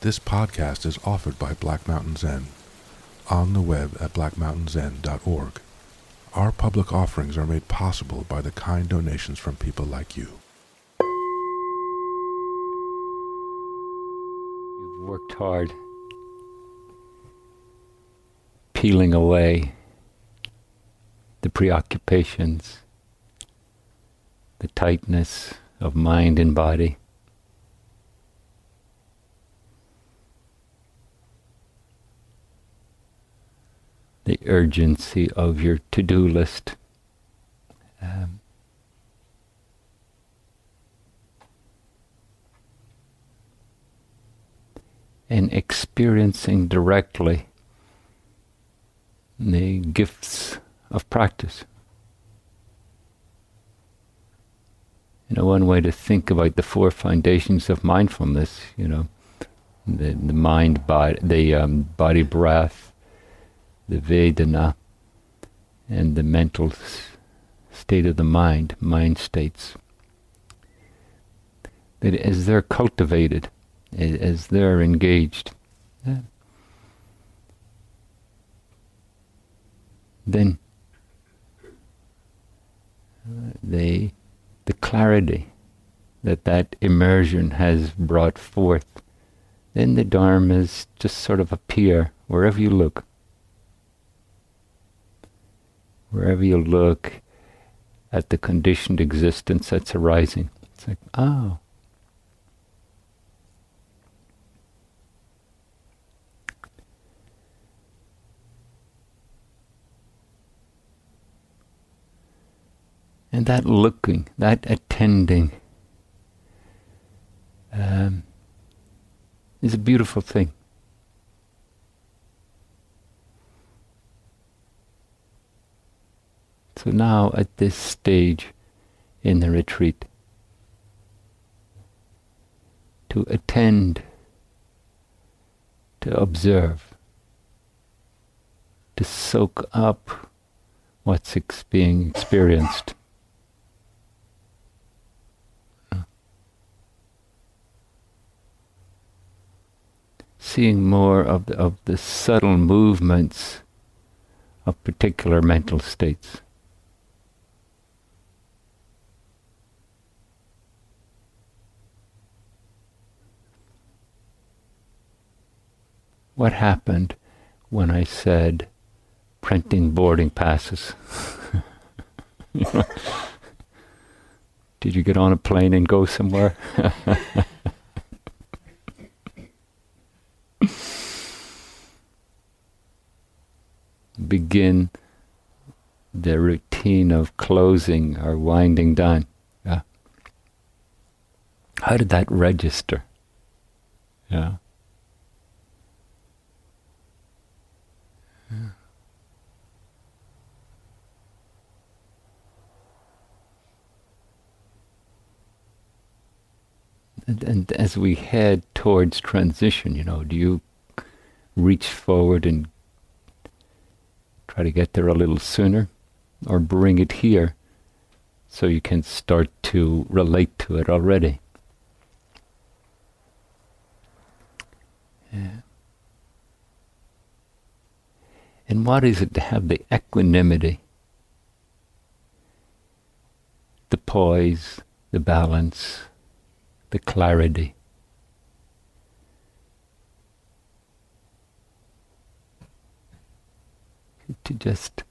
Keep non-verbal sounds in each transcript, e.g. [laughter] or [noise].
This podcast is offered by Black Mountain Zen on the web at blackmountainzen.org. Our public offerings are made possible by the kind donations from people like you. You've worked hard peeling away the preoccupations, the tightness of mind and body. The urgency of your to do list. Um, and experiencing directly the gifts of practice. You know, one way to think about the four foundations of mindfulness, you know, the, the mind, body, the um, body breath, the Vedana, and the mental state of the mind, mind states. That as they're cultivated, as they're engaged, then uh, they, the clarity that that immersion has brought forth, then the dharmas just sort of appear wherever you look. Wherever you look at the conditioned existence that's arising, it's like, oh. And that looking, that attending, um, is a beautiful thing. So now, at this stage in the retreat, to attend, to observe, to soak up what's ex- being experienced. Seeing more of the, of the subtle movements of particular mental states. What happened when I said printing boarding passes? [laughs] Did you get on a plane and go somewhere? [laughs] Begin the routine of closing or winding down. Yeah. How did that register? Yeah. And, as we head towards transition, you know, do you reach forward and try to get there a little sooner, or bring it here so you can start to relate to it already? Yeah. And what is it to have the equanimity, the poise, the balance, the clarity? [laughs] To just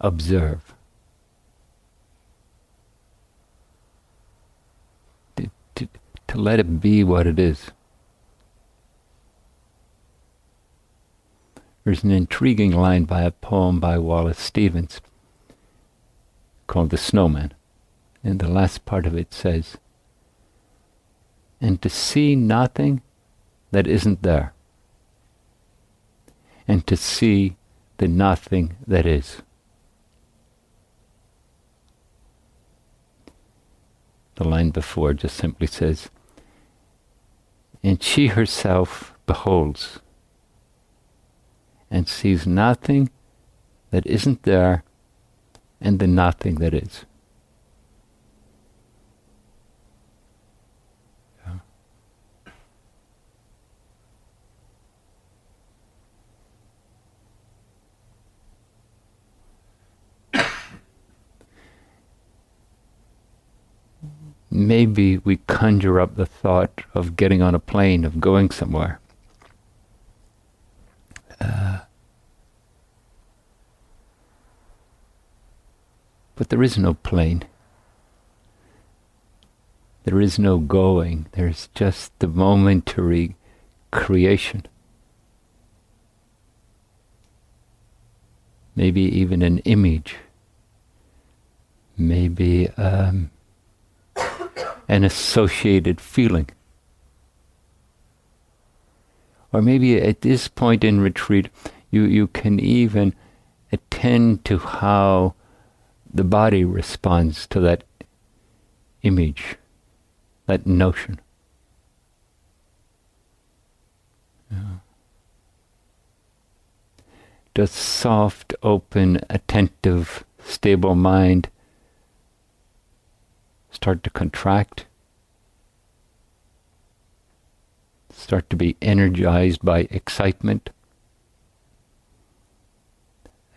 observe. To, to, to let it be what it is. There's an intriguing line by a poem by Wallace Stevens called The Snowman. And the last part of it says, And to see nothing that isn't there, and to see the nothing that is. The line before just simply says, And she herself beholds and sees nothing that isn't there and the nothing that is. Maybe we conjure up the thought of getting on a plane, of going somewhere. Uh, but there is no plane. There is no going. There's just the momentary creation. Maybe even an image. Maybe um, an associated feeling. Or maybe at this point in retreat, you, you can even attend to how the body responds to that image, that notion. Does soft, open, attentive, stable mind start to contract, start to be energized by excitement.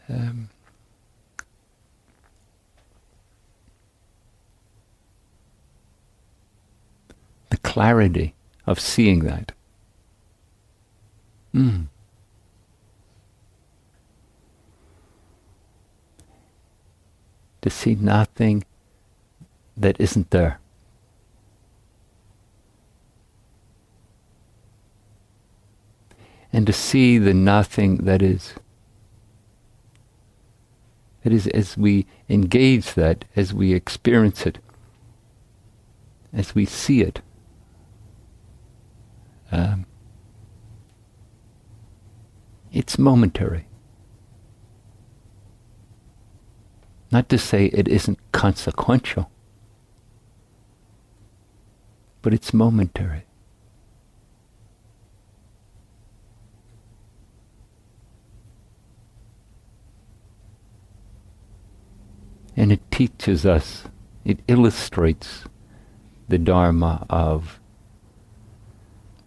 Um, the clarity of seeing that. Mm. To see nothing that isn't there. And to see the nothing that is. That is, as we engage that, as we experience it, as we see it, um, it's momentary. Not to say it isn't consequential but it's momentary. And it teaches us, it illustrates the Dharma of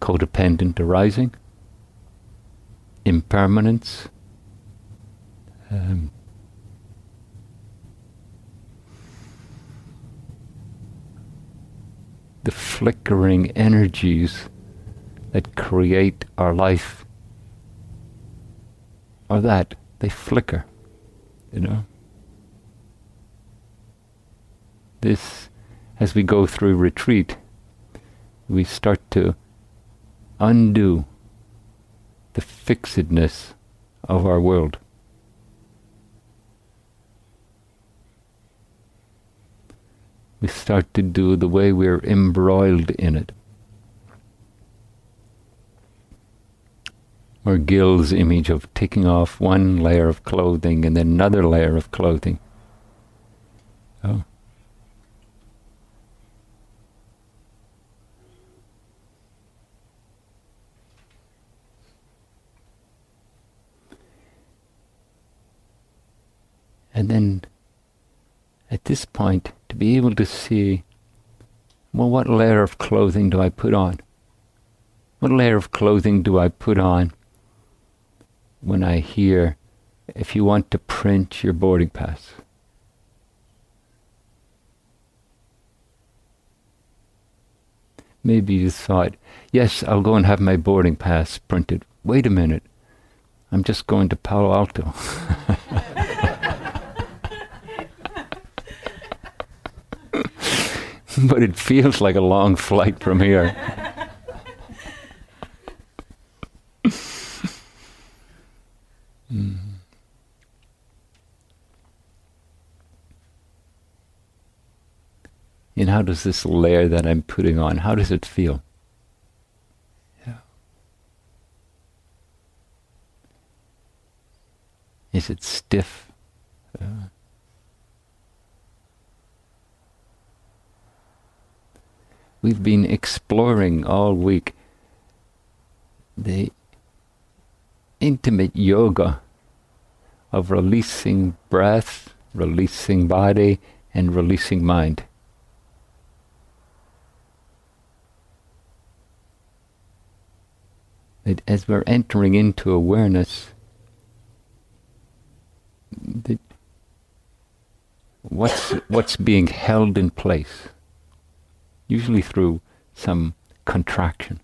codependent arising, impermanence, um, the flickering energies that create our life are that they flicker, you know. This, as we go through retreat, we start to undo the fixedness of our world. We start to do the way we're embroiled in it. Or Gil's image of taking off one layer of clothing and then another layer of clothing. Oh. And then at this point, to be able to see, well, what layer of clothing do I put on? What layer of clothing do I put on when I hear, if you want to print your boarding pass? Maybe you thought, yes, I'll go and have my boarding pass printed. Wait a minute, I'm just going to Palo Alto. [laughs] [laughs] but it feels like a long flight from here. mm. And how does this layer that I'm putting on, how does it feel? Yeah. Is it stiff? Uh, We've been exploring all week the intimate yoga of releasing breath, releasing body, and releasing mind. That as we're entering into awareness, that what's what's being held in place usually through some contraction,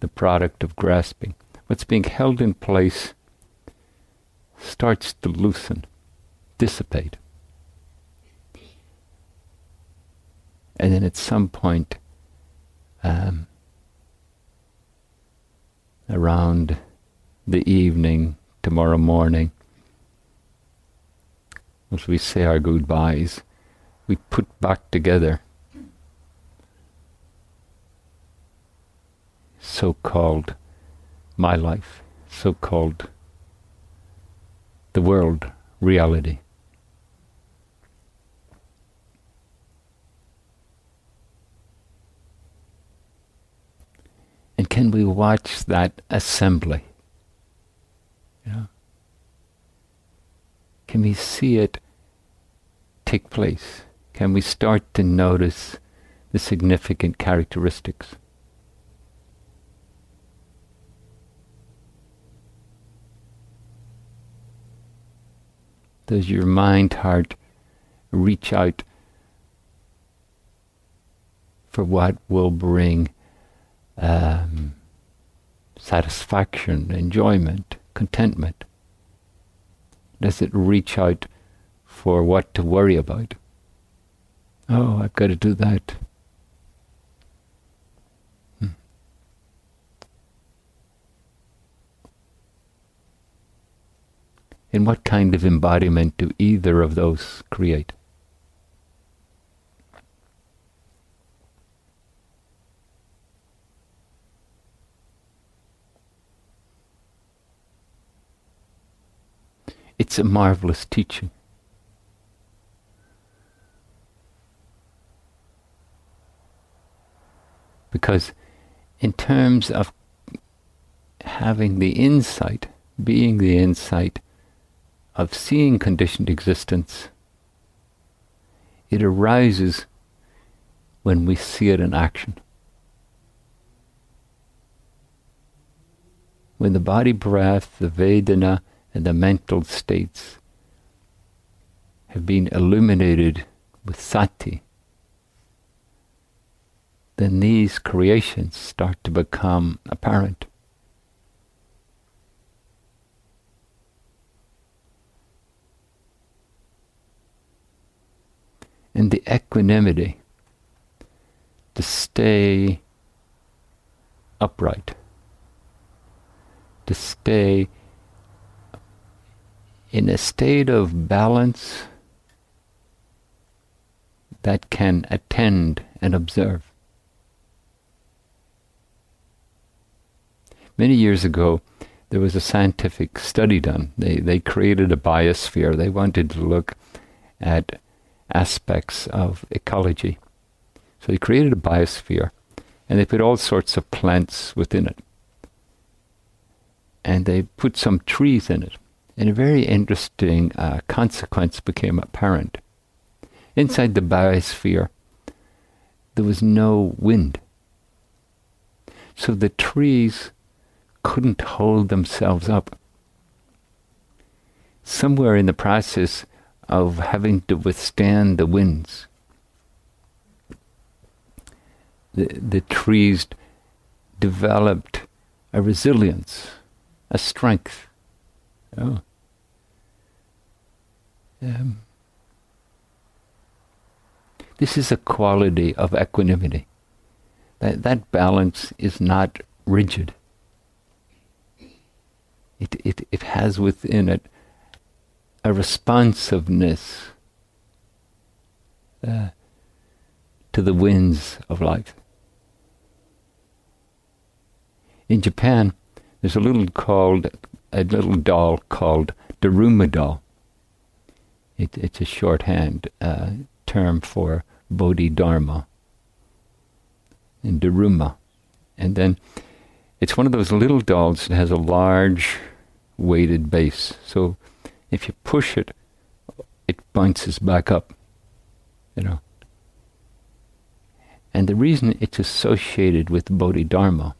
the product of grasping. What's being held in place starts to loosen, dissipate. And then at some point, um, around the evening, tomorrow morning, as we say our goodbyes, we put back together so called my life, so called the world reality. And can we watch that assembly? Yeah. Can we see it take place? Can we start to notice the significant characteristics? Does your mind, heart reach out for what will bring um, satisfaction, enjoyment, contentment? Does it reach out for what to worry about? Oh, I've got to do that. Hmm. And what kind of embodiment do either of those create? It's a marvelous teaching. Because, in terms of having the insight, being the insight of seeing conditioned existence, it arises when we see it in action. When the body breath, the Vedana, and the mental states have been illuminated with sati, then these creations start to become apparent. And the equanimity to stay upright, to stay in a state of balance that can attend and observe. Many years ago, there was a scientific study done. They, they created a biosphere. They wanted to look at aspects of ecology. So they created a biosphere and they put all sorts of plants within it. And they put some trees in it. And a very interesting uh, consequence became apparent. Inside the biosphere, there was no wind. So the trees couldn't hold themselves up. Somewhere in the process of having to withstand the winds, the, the trees developed a resilience, a strength. Oh. Um, this is a quality of equanimity. That, that balance is not rigid. It, it, it has within it a responsiveness uh, to the winds of life. In Japan, there's a little called a little doll called Daruma doll. It, it's a shorthand uh, term for Bodhidharma in Daruma. And then it's one of those little dolls that has a large weighted base. So if you push it, it bounces back up, you know. And the reason it's associated with Bodhidharma,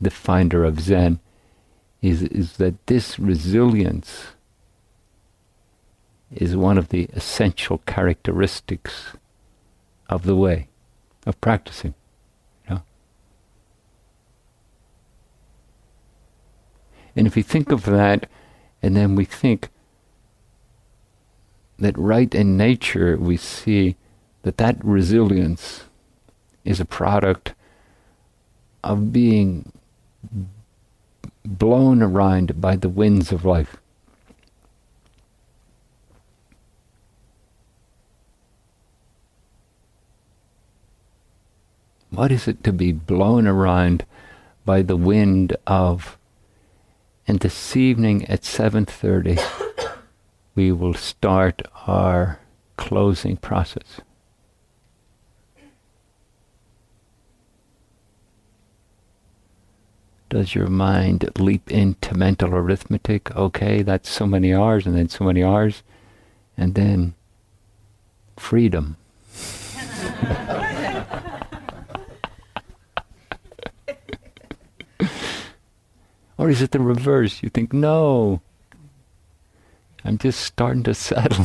the finder of Zen, is, is that this resilience is one of the essential characteristics of the way of practicing. You know? And if we think of that, and then we think that right in nature we see that that resilience is a product of being blown around by the winds of life. What is it to be blown around by the wind of and this evening at 7:30 we will start our closing process. Does your mind leap into mental arithmetic? Okay, that's so many hours and then so many hours and then freedom. [laughs] Or is it the reverse? You think, no, I'm just starting to [laughs] settle.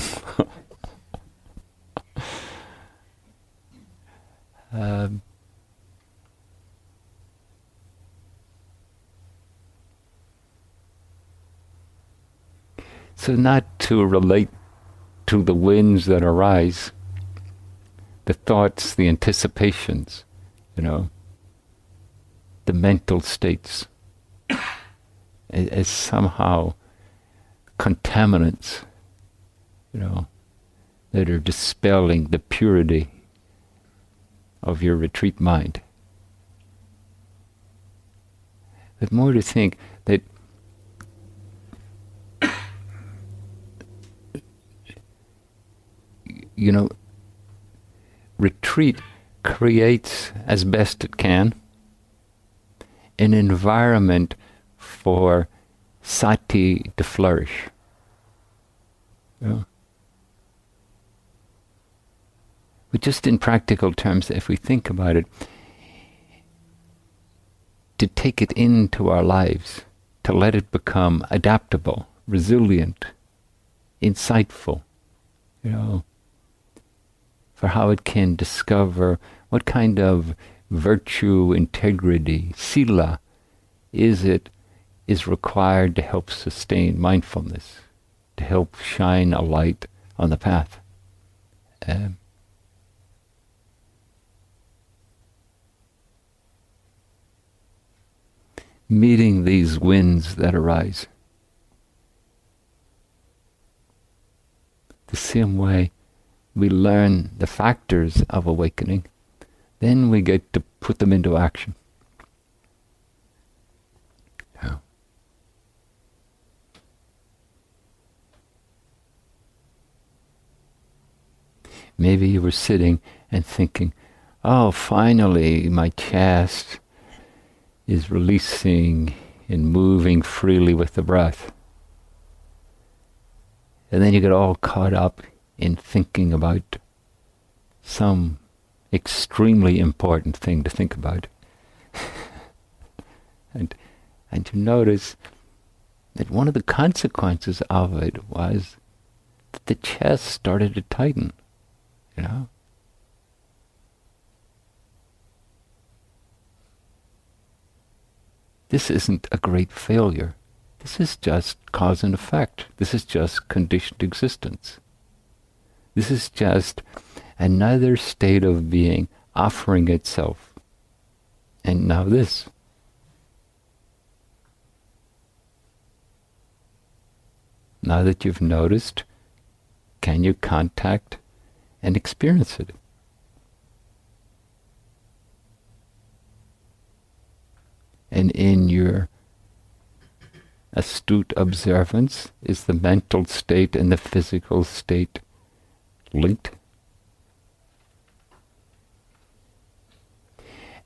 um, so, not to relate to the winds that arise, the thoughts, the anticipations, you know, the mental states as somehow contaminants, you know, that are dispelling the purity of your retreat mind. But more to think that [coughs] you know, retreat creates as best it can an environment for sati to flourish. Yeah. But just in practical terms, if we think about it, to take it into our lives, to let it become adaptable, resilient, insightful, you know, for how it can discover what kind of virtue, integrity, sila is it is required to help sustain mindfulness, to help shine a light on the path. Um, meeting these winds that arise. The same way we learn the factors of awakening, then we get to put them into action. Maybe you were sitting and thinking, oh, finally, my chest is releasing and moving freely with the breath. And then you get all caught up in thinking about some extremely important thing to think about. [laughs] and, and to notice that one of the consequences of it was that the chest started to tighten. Know? This isn't a great failure. This is just cause and effect. This is just conditioned existence. This is just another state of being offering itself. And now this. Now that you've noticed, can you contact and experience it. And in your astute observance, is the mental state and the physical state linked?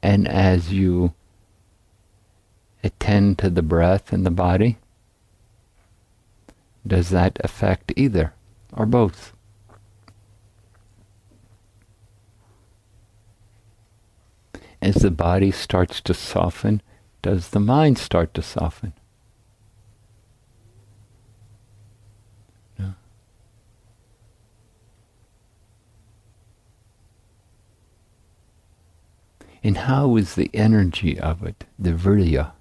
And as you attend to the breath and the body, does that affect either or both? as the body starts to soften, does the mind start to soften? No. And how is the energy of it, the virya,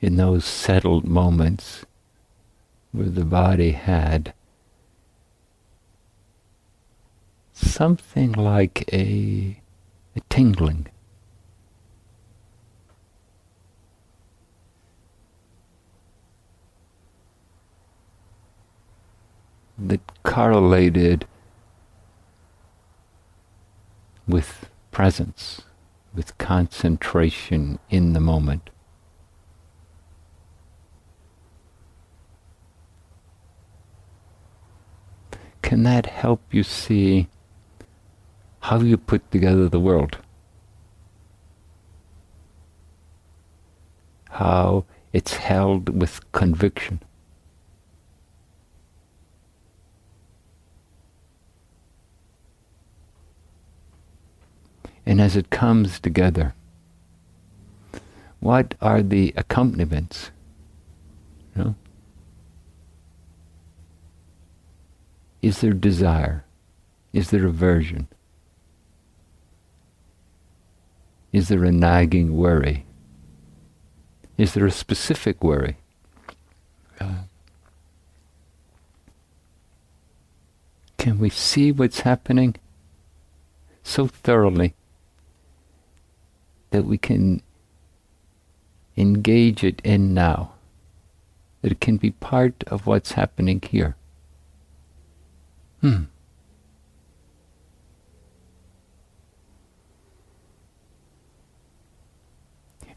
in those settled moments where the body had something like a, a tingling. That correlated with presence, with concentration in the moment. Can that help you see how you put together the world? How it's held with conviction. And as it comes together, what are the accompaniments? You know? Is there desire? Is there aversion? Is there a nagging worry? Is there a specific worry? Uh, can we see what's happening so thoroughly that we can engage it in now, that it can be part of what's happening here. Hmm.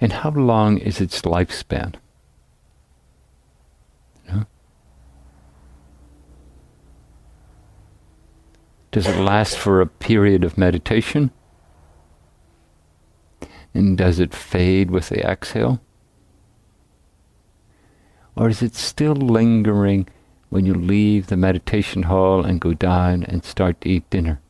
And how long is its lifespan? Does it last for a period of meditation? And does it fade with the exhale? Or is it still lingering when you leave the meditation hall and go down and start to eat dinner?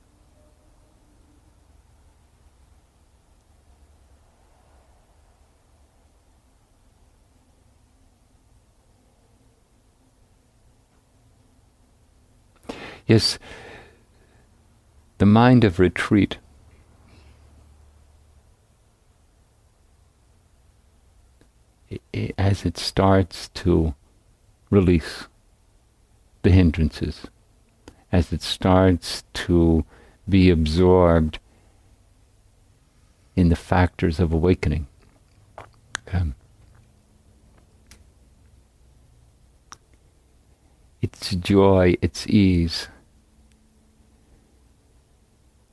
Yes, the mind of retreat as it starts to release the hindrances, as it starts to be absorbed in the factors of awakening. Um, its joy, its ease,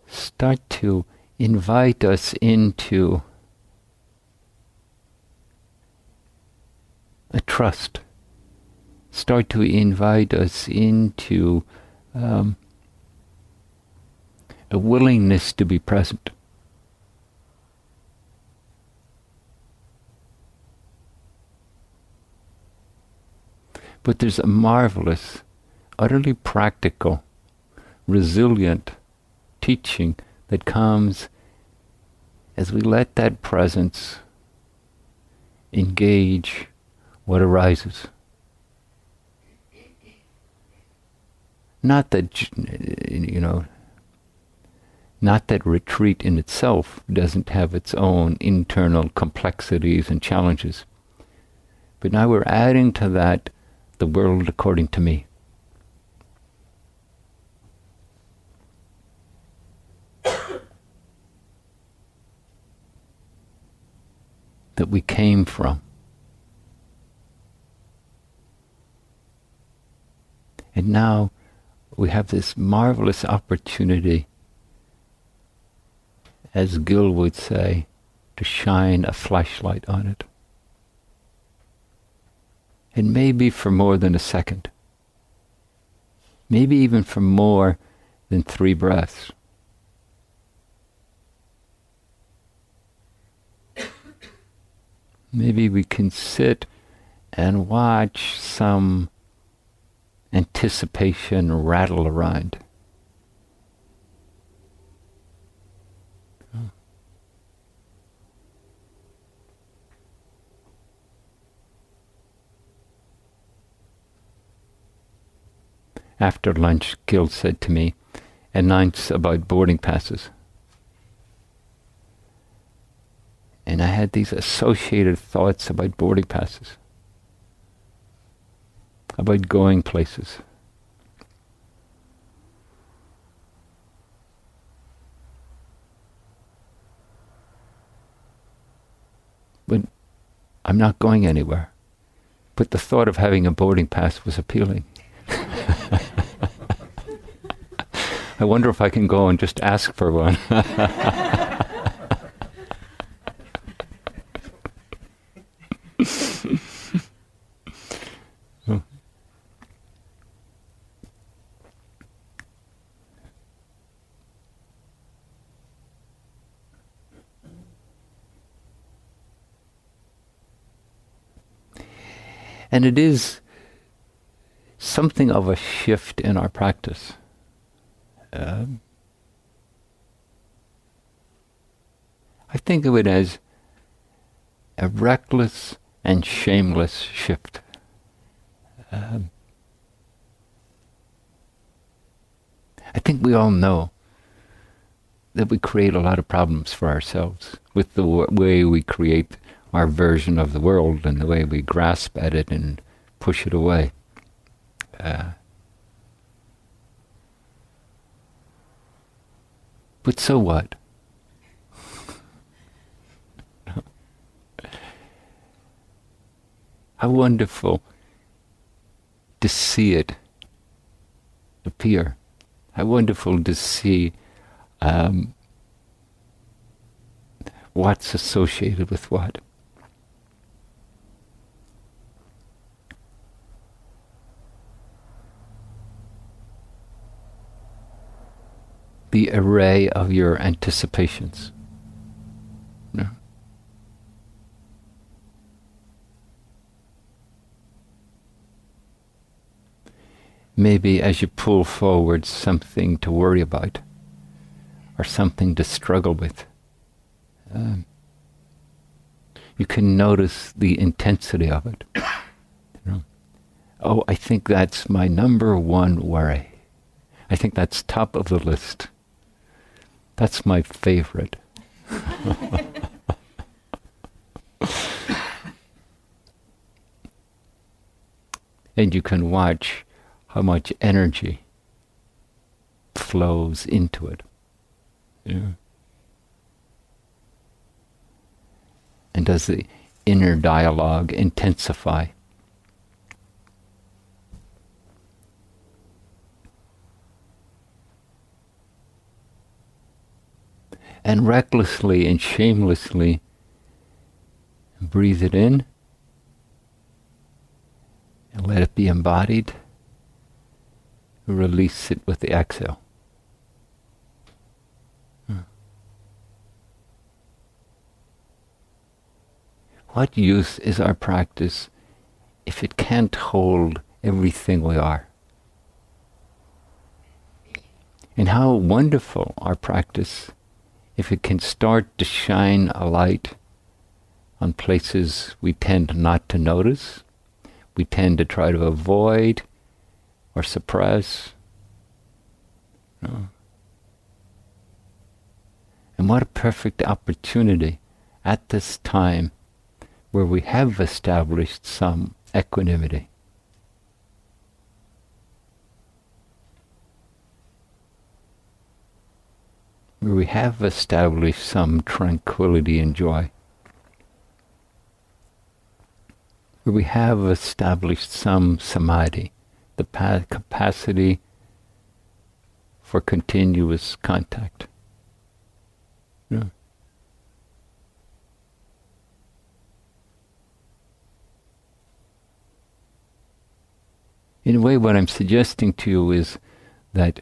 start to invite us into a trust. Start to invite us into um, a willingness to be present. But there's a marvelous, utterly practical, resilient teaching that comes as we let that presence engage what arises. Not that, you know, not that retreat in itself doesn't have its own internal complexities and challenges. But now we're adding to that the world according to me. That we came from. And now we have this marvelous opportunity, as Gil would say, to shine a flashlight on it. And maybe for more than a second. Maybe even for more than three breaths. Maybe we can sit and watch some anticipation rattle around. After lunch, Gil said to me, nights about boarding passes. And I had these associated thoughts about boarding passes, about going places. But I'm not going anywhere. But the thought of having a boarding pass was appealing. [laughs] I wonder if I can go and just ask for one. [laughs] And it is something of a shift in our practice. Um, I think of it as a reckless and shameless shift. Um, I think we all know that we create a lot of problems for ourselves with the w- way we create our version of the world and the way we grasp at it and push it away. Uh, but so what? [laughs] How wonderful to see it appear. How wonderful to see um, what's associated with what. The array of your anticipations. Maybe as you pull forward something to worry about or something to struggle with, um, you can notice the intensity of it. [coughs] You know? Oh, I think that's my number one worry. I think that's top of the list. That's my favorite. [laughs] and you can watch how much energy flows into it. Yeah. And does the inner dialogue intensify? And recklessly and shamelessly breathe it in and let it be embodied. Release it with the exhale. Hmm. What use is our practice if it can't hold everything we are? And how wonderful our practice if it can start to shine a light on places we tend not to notice, we tend to try to avoid or suppress. No. And what a perfect opportunity at this time where we have established some equanimity. We have established some tranquility and joy, we have established some samadhi, the pa- capacity for continuous contact. Yeah. In a way, what I'm suggesting to you is that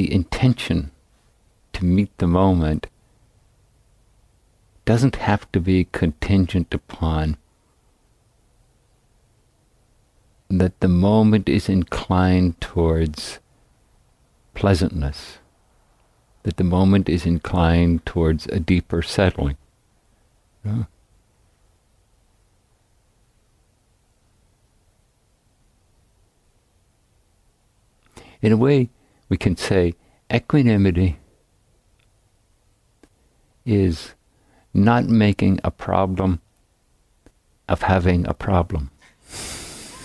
the intention to meet the moment doesn't have to be contingent upon that the moment is inclined towards pleasantness, that the moment is inclined towards a deeper settling. In a way, we can say equanimity is not making a problem of having a problem.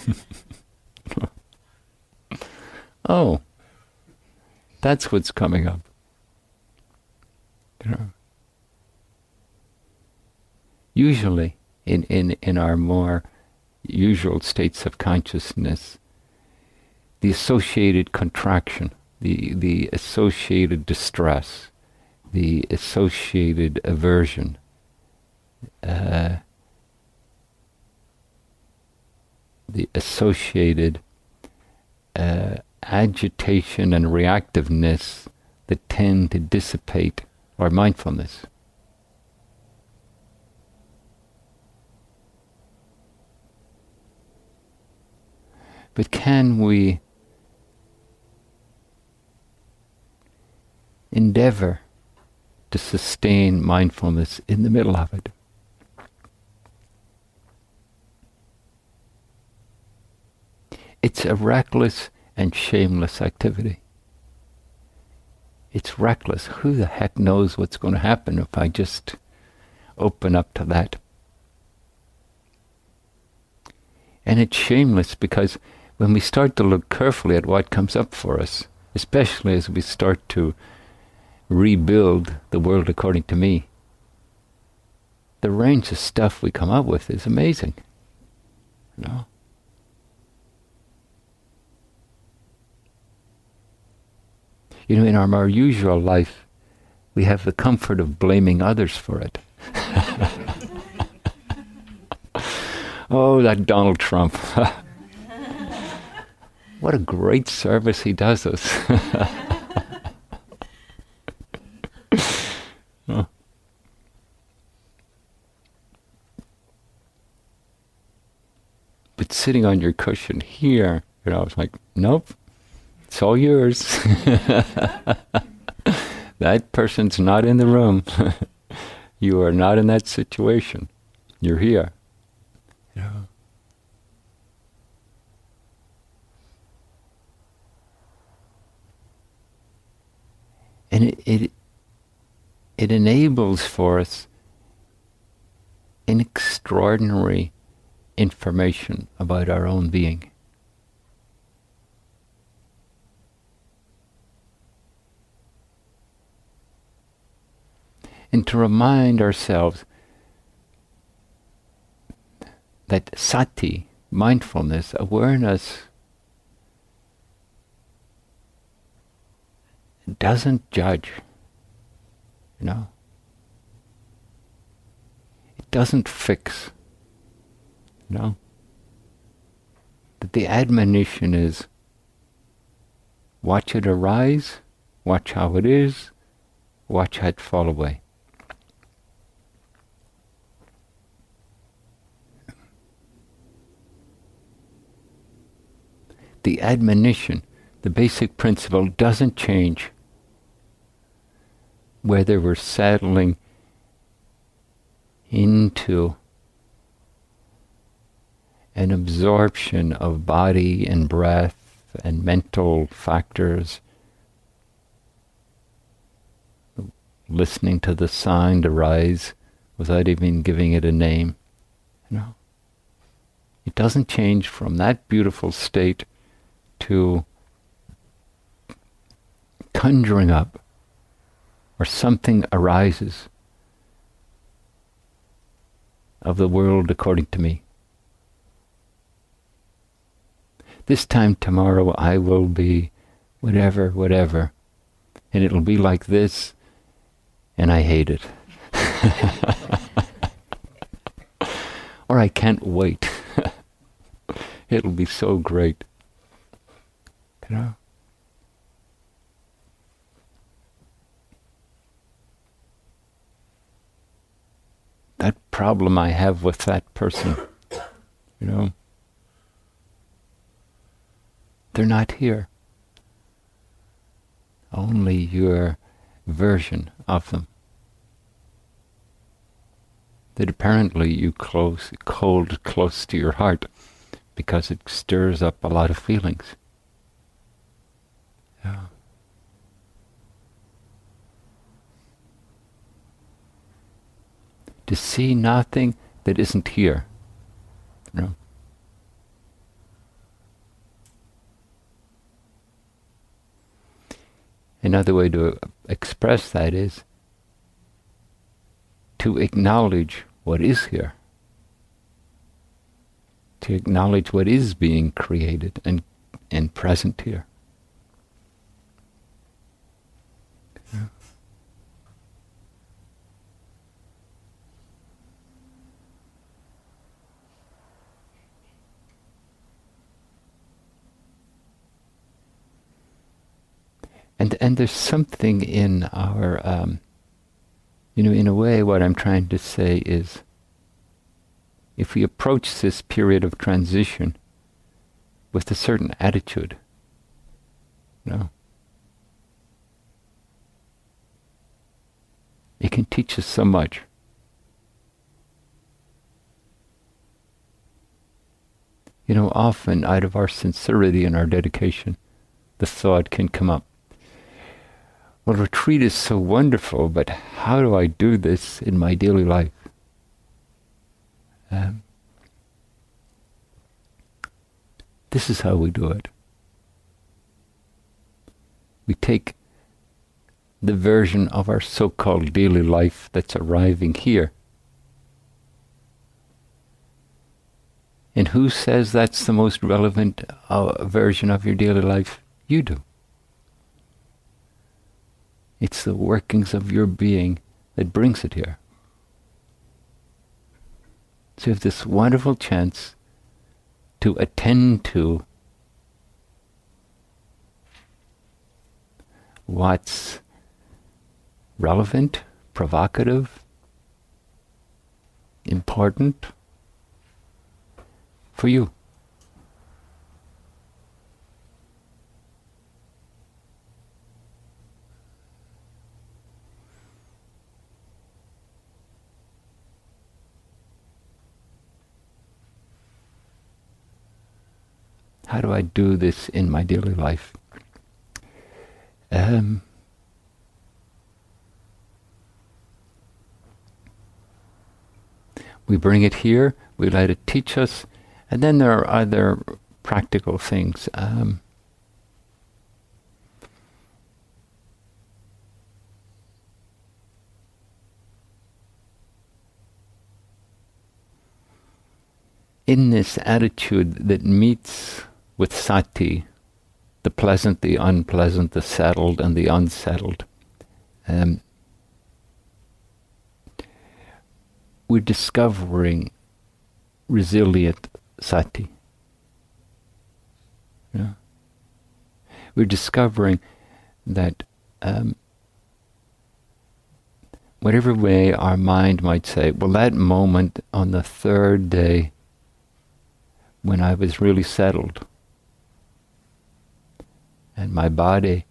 [laughs] oh, that's what's coming up. You know. Usually, in, in, in our more usual states of consciousness, the associated contraction, the, the associated distress, the associated aversion, uh, the associated uh, agitation and reactiveness that tend to dissipate our mindfulness. But can we endeavor to sustain mindfulness in the middle of it? It's a reckless and shameless activity. It's reckless. Who the heck knows what's going to happen if I just open up to that? And it's shameless because when we start to look carefully at what comes up for us, especially as we start to rebuild the world according to me, the range of stuff we come up with is amazing. You know? You know, in our more usual life, we have the comfort of blaming others for it. [laughs] oh, that Donald Trump. [laughs] what a great service he does us. [laughs] But sitting on your cushion here, you know, I was like, nope, it's all yours. [laughs] that person's not in the room. [laughs] you are not in that situation. You're here. Yeah. And it, it it enables for us an extraordinary information about our own being. and to remind ourselves that sati, mindfulness, awareness, doesn't judge. You know? It doesn't fix. Know? That the admonition is watch it arise, watch how it is, watch how it fall away. the admonition, the basic principle doesn't change whether we're settling into an absorption of body and breath and mental factors, listening to the sound arise without even giving it a name. You know, it doesn't change from that beautiful state to conjuring up or something arises of the world according to me. This time tomorrow I will be whatever, whatever, and it'll be like this, and I hate it. [laughs] or I can't wait. [laughs] it'll be so great. You know? That problem I have with that person, [coughs] you know? They're not here. Only your version of them. That apparently you close, hold close to your heart because it stirs up a lot of feelings. Yeah. To see nothing that isn't here. You know? Another way to express that is to acknowledge what is here, to acknowledge what is being created and, and present here. And and there's something in our um, you know in a way what i'm trying to say is if we approach this period of transition with a certain attitude you know it can teach us so much. You know often out of our sincerity and our dedication the thought can come up well, retreat is so wonderful, but how do I do this in my daily life? Um, this is how we do it. We take the version of our so called daily life that's arriving here. And who says that's the most relevant uh, version of your daily life? You do. It's the workings of your being that brings it here. So you have this wonderful chance to attend to what's relevant, provocative, important for you. How do I do this in my daily life? Um, we bring it here, we let it teach us, and then there are other practical things. Um, in this attitude that meets with sati, the pleasant, the unpleasant, the settled, and the unsettled. Um, we're discovering resilient sati. Yeah. We're discovering that um, whatever way our mind might say, well, that moment on the third day when I was really settled, and my body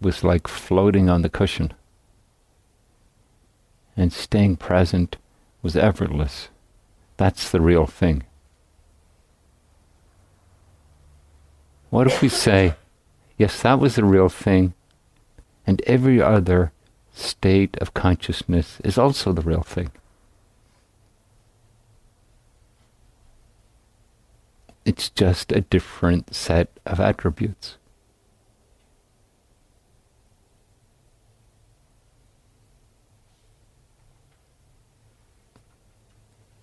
was like floating on the cushion. And staying present was effortless. That's the real thing. What if we say, yes, that was the real thing, and every other state of consciousness is also the real thing? It's just a different set of attributes.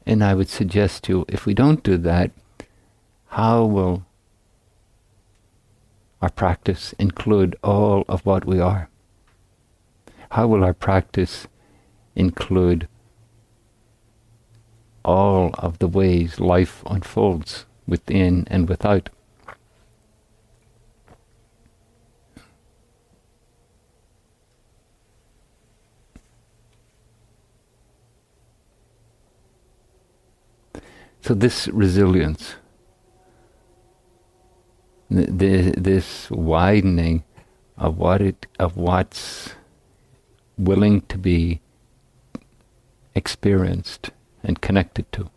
And I would suggest to you, if we don't do that, how will our practice include all of what we are? How will our practice include all of the ways life unfolds within and without? So this resilience, the, this widening of what it of what's willing to be experienced and connected to.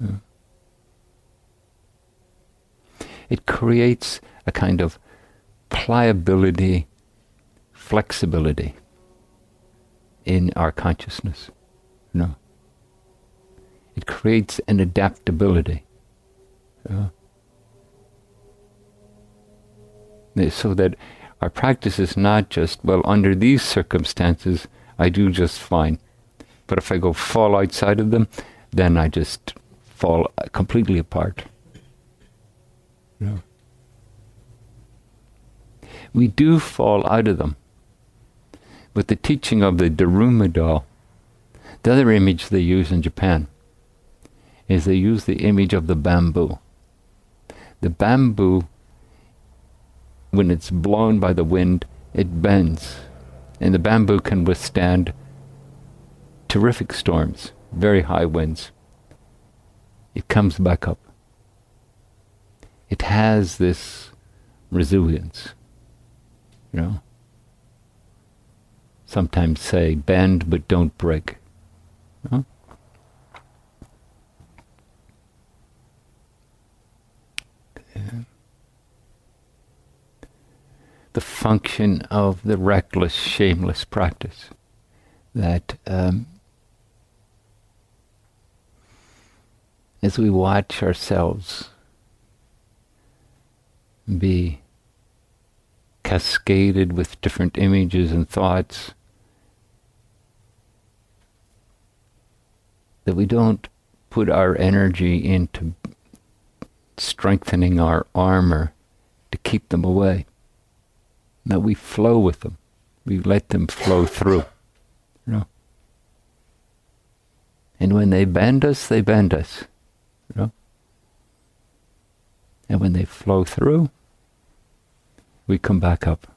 Yeah. It creates a kind of pliability, flexibility in our consciousness. No. It creates an adaptability. So that our practice is not just, well, under these circumstances, I do just fine. But if I go fall outside of them, then I just fall completely apart. We do fall out of them. With the teaching of the Daruma doll, the other image they use in Japan is they use the image of the bamboo. The bamboo, when it's blown by the wind, it bends. And the bamboo can withstand terrific storms, very high winds. It comes back up. It has this resilience, you know. Sometimes say, bend but don't break. You know? The function of the reckless, shameless practice that um, as we watch ourselves be cascaded with different images and thoughts, that we don't put our energy into strengthening our armor to keep them away. That we flow with them. We let them flow through. You know? And when they bend us, they bend us. You know? And when they flow through, we come back up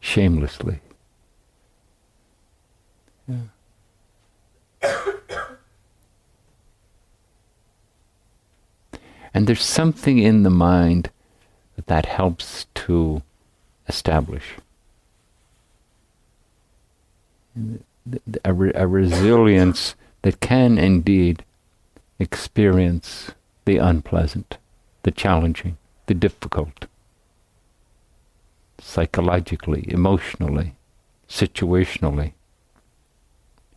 shamelessly. Yeah. [coughs] And there's something in the mind that that helps to establish. A, re- a resilience that can indeed experience the unpleasant, the challenging, the difficult, psychologically, emotionally, situationally.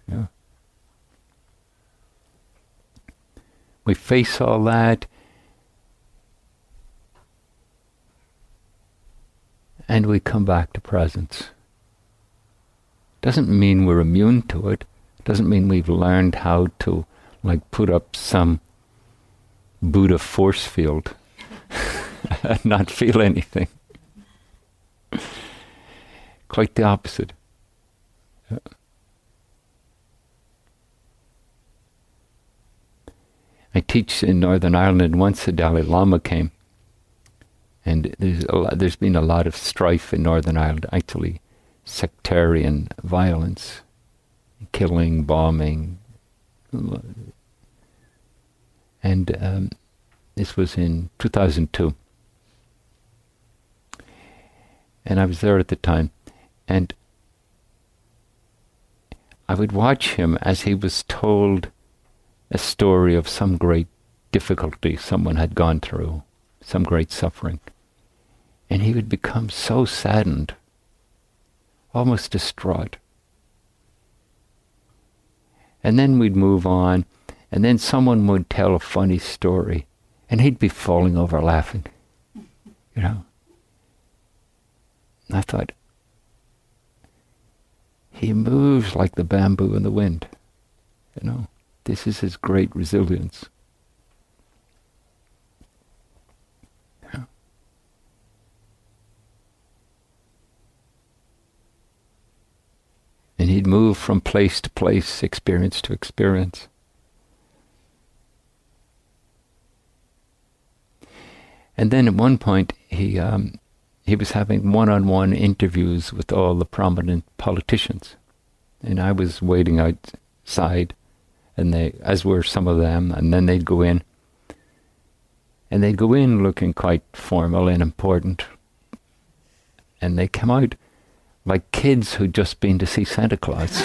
Yeah. We face all that and we come back to presence. Doesn't mean we're immune to it. Doesn't mean we've learned how to like put up some Buddha force field [laughs] and not feel anything. Quite the opposite. I teach in Northern Ireland, and once the Dalai Lama came, and there's, lot, there's been a lot of strife in Northern Ireland, actually, sectarian violence, killing, bombing. And um, this was in 2002. And I was there at the time. And I would watch him as he was told a story of some great difficulty someone had gone through, some great suffering. And he would become so saddened, almost distraught. And then we'd move on, and then someone would tell a funny story, and he'd be falling over laughing. You know? I thought, he moves like the bamboo in the wind. You know, this is his great resilience. He'd move from place to place, experience to experience. And then at one point, he um, he was having one-on-one interviews with all the prominent politicians, and I was waiting outside, and they, as were some of them, and then they'd go in, and they'd go in looking quite formal and important, and they come out like kids who'd just been to see Santa Claus.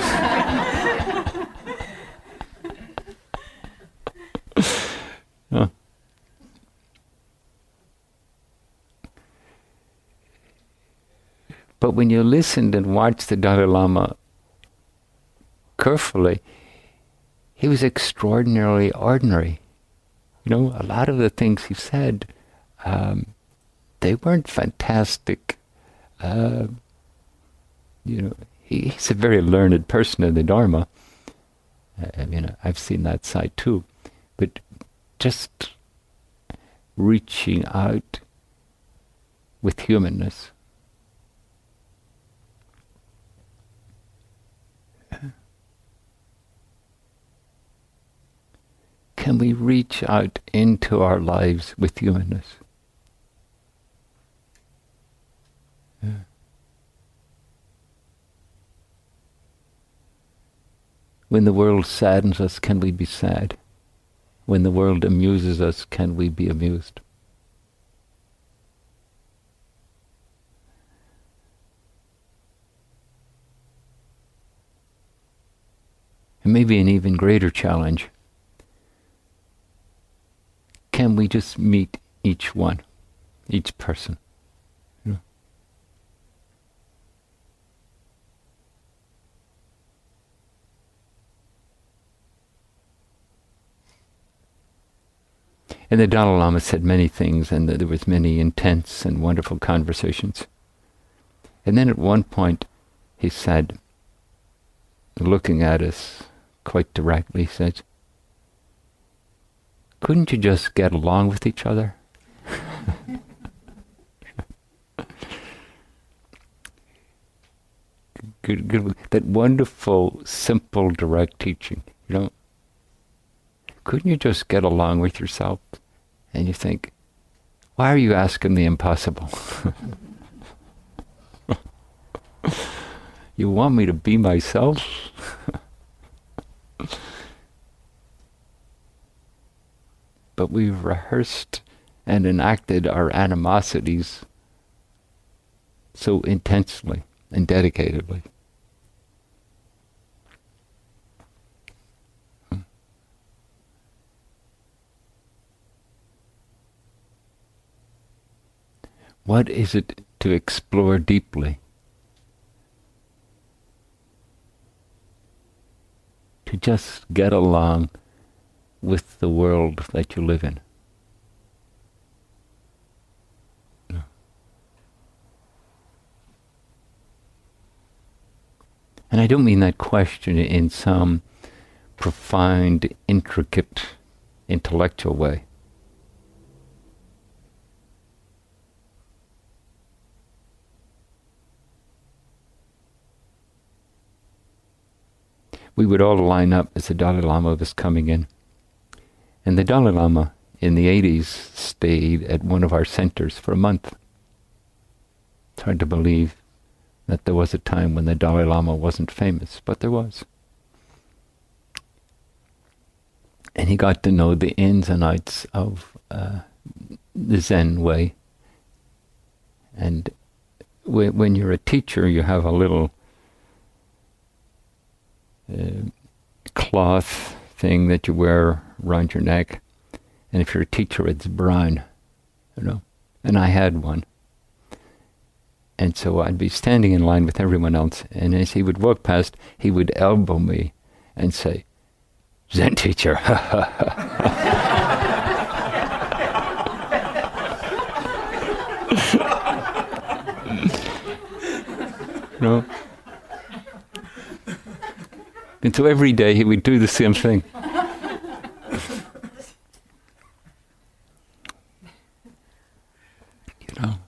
But when you listened and watched the Dalai Lama carefully, he was extraordinarily ordinary. You know, a lot of the things he said, um, they weren't fantastic. Uh, you know, he, he's a very learned person in the Dharma. Uh, I mean, I've seen that side too. But just reaching out with humanness. Can we reach out into our lives with humanness? Yeah. When the world saddens us, can we be sad? When the world amuses us, can we be amused? And maybe an even greater challenge. Can we just meet each one, each person? And the Dalai Lama said many things, and there was many intense and wonderful conversations. And then at one point, he said, looking at us quite directly, he said, "Couldn't you just get along with each other?" [laughs] good, good, that wonderful, simple, direct teaching. You know, couldn't you just get along with yourself? And you think, why are you asking the impossible? [laughs] you want me to be myself? [laughs] but we've rehearsed and enacted our animosities so intensely and dedicatedly. What is it to explore deeply? To just get along with the world that you live in. And I don't mean that question in some profound, intricate, intellectual way. We would all line up as the Dalai Lama was coming in. And the Dalai Lama in the 80s stayed at one of our centers for a month. It's hard to believe that there was a time when the Dalai Lama wasn't famous, but there was. And he got to know the ins and outs of uh, the Zen way. And when you're a teacher, you have a little uh, cloth thing that you wear around your neck. And if you're a teacher, it's brown, you know. And I had one. And so I'd be standing in line with everyone else, and as he would walk past, he would elbow me and say, Zen teacher. [laughs] you know? And so every day he would do the same thing. [laughs] you know.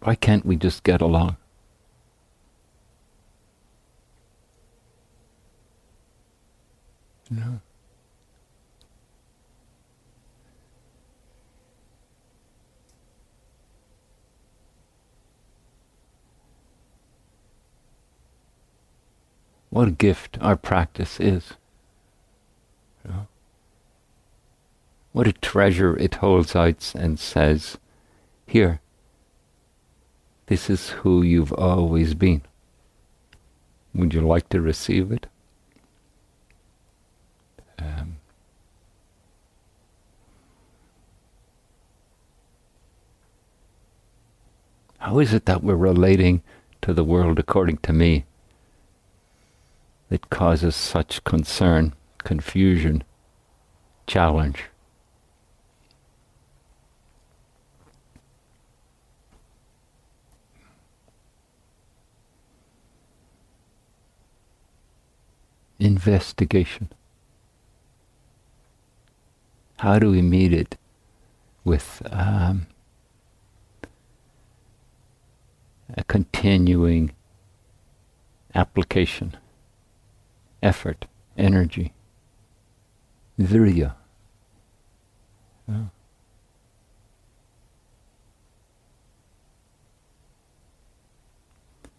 Why can't we just get along? No. What a gift our practice is. What a treasure it holds out and says, Here, this is who you've always been. Would you like to receive it? Um, how is it that we're relating to the world according to me that causes such concern, confusion, challenge? Investigation. How do we meet it with um, a continuing application, effort, energy, virya.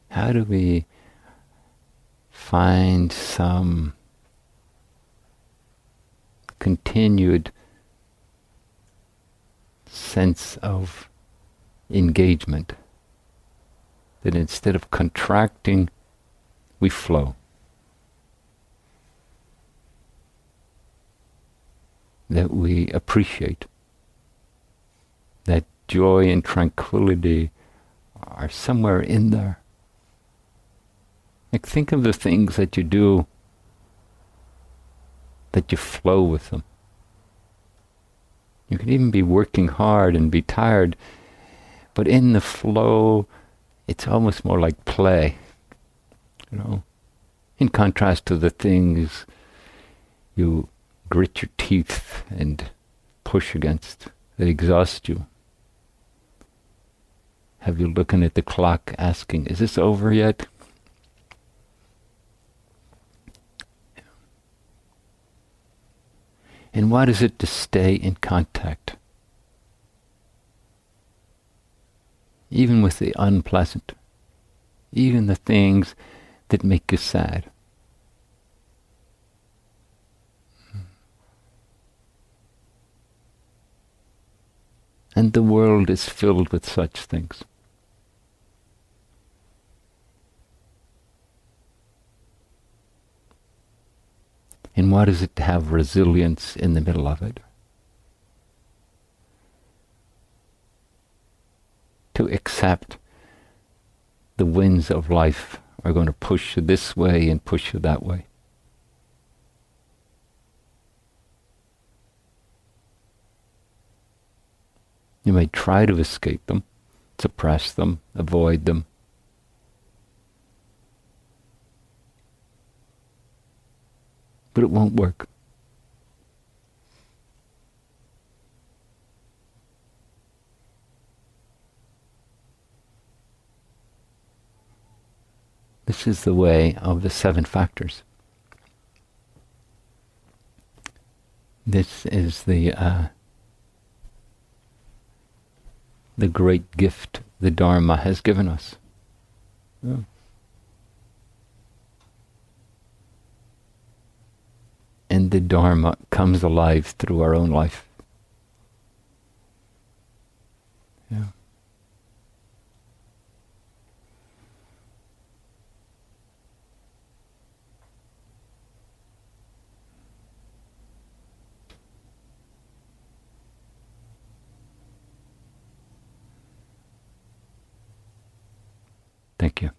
How do we find some continued sense of engagement? that instead of contracting, we flow. That we appreciate. That joy and tranquility are somewhere in there. Like, think of the things that you do, that you flow with them. You can even be working hard and be tired, but in the flow, it's almost more like play, you know, in contrast to the things you grit your teeth and push against that exhaust you. Have you looking at the clock asking, is this over yet? And what is it to stay in contact? even with the unpleasant, even the things that make you sad. And the world is filled with such things. And what is it to have resilience in the middle of it? to accept the winds of life are going to push you this way and push you that way. You may try to escape them, suppress them, avoid them. But it won't work. This is the way of the seven factors. This is the uh, the great gift the Dharma has given us. Yeah. And the Dharma comes alive through our own life. Yeah. Thank you.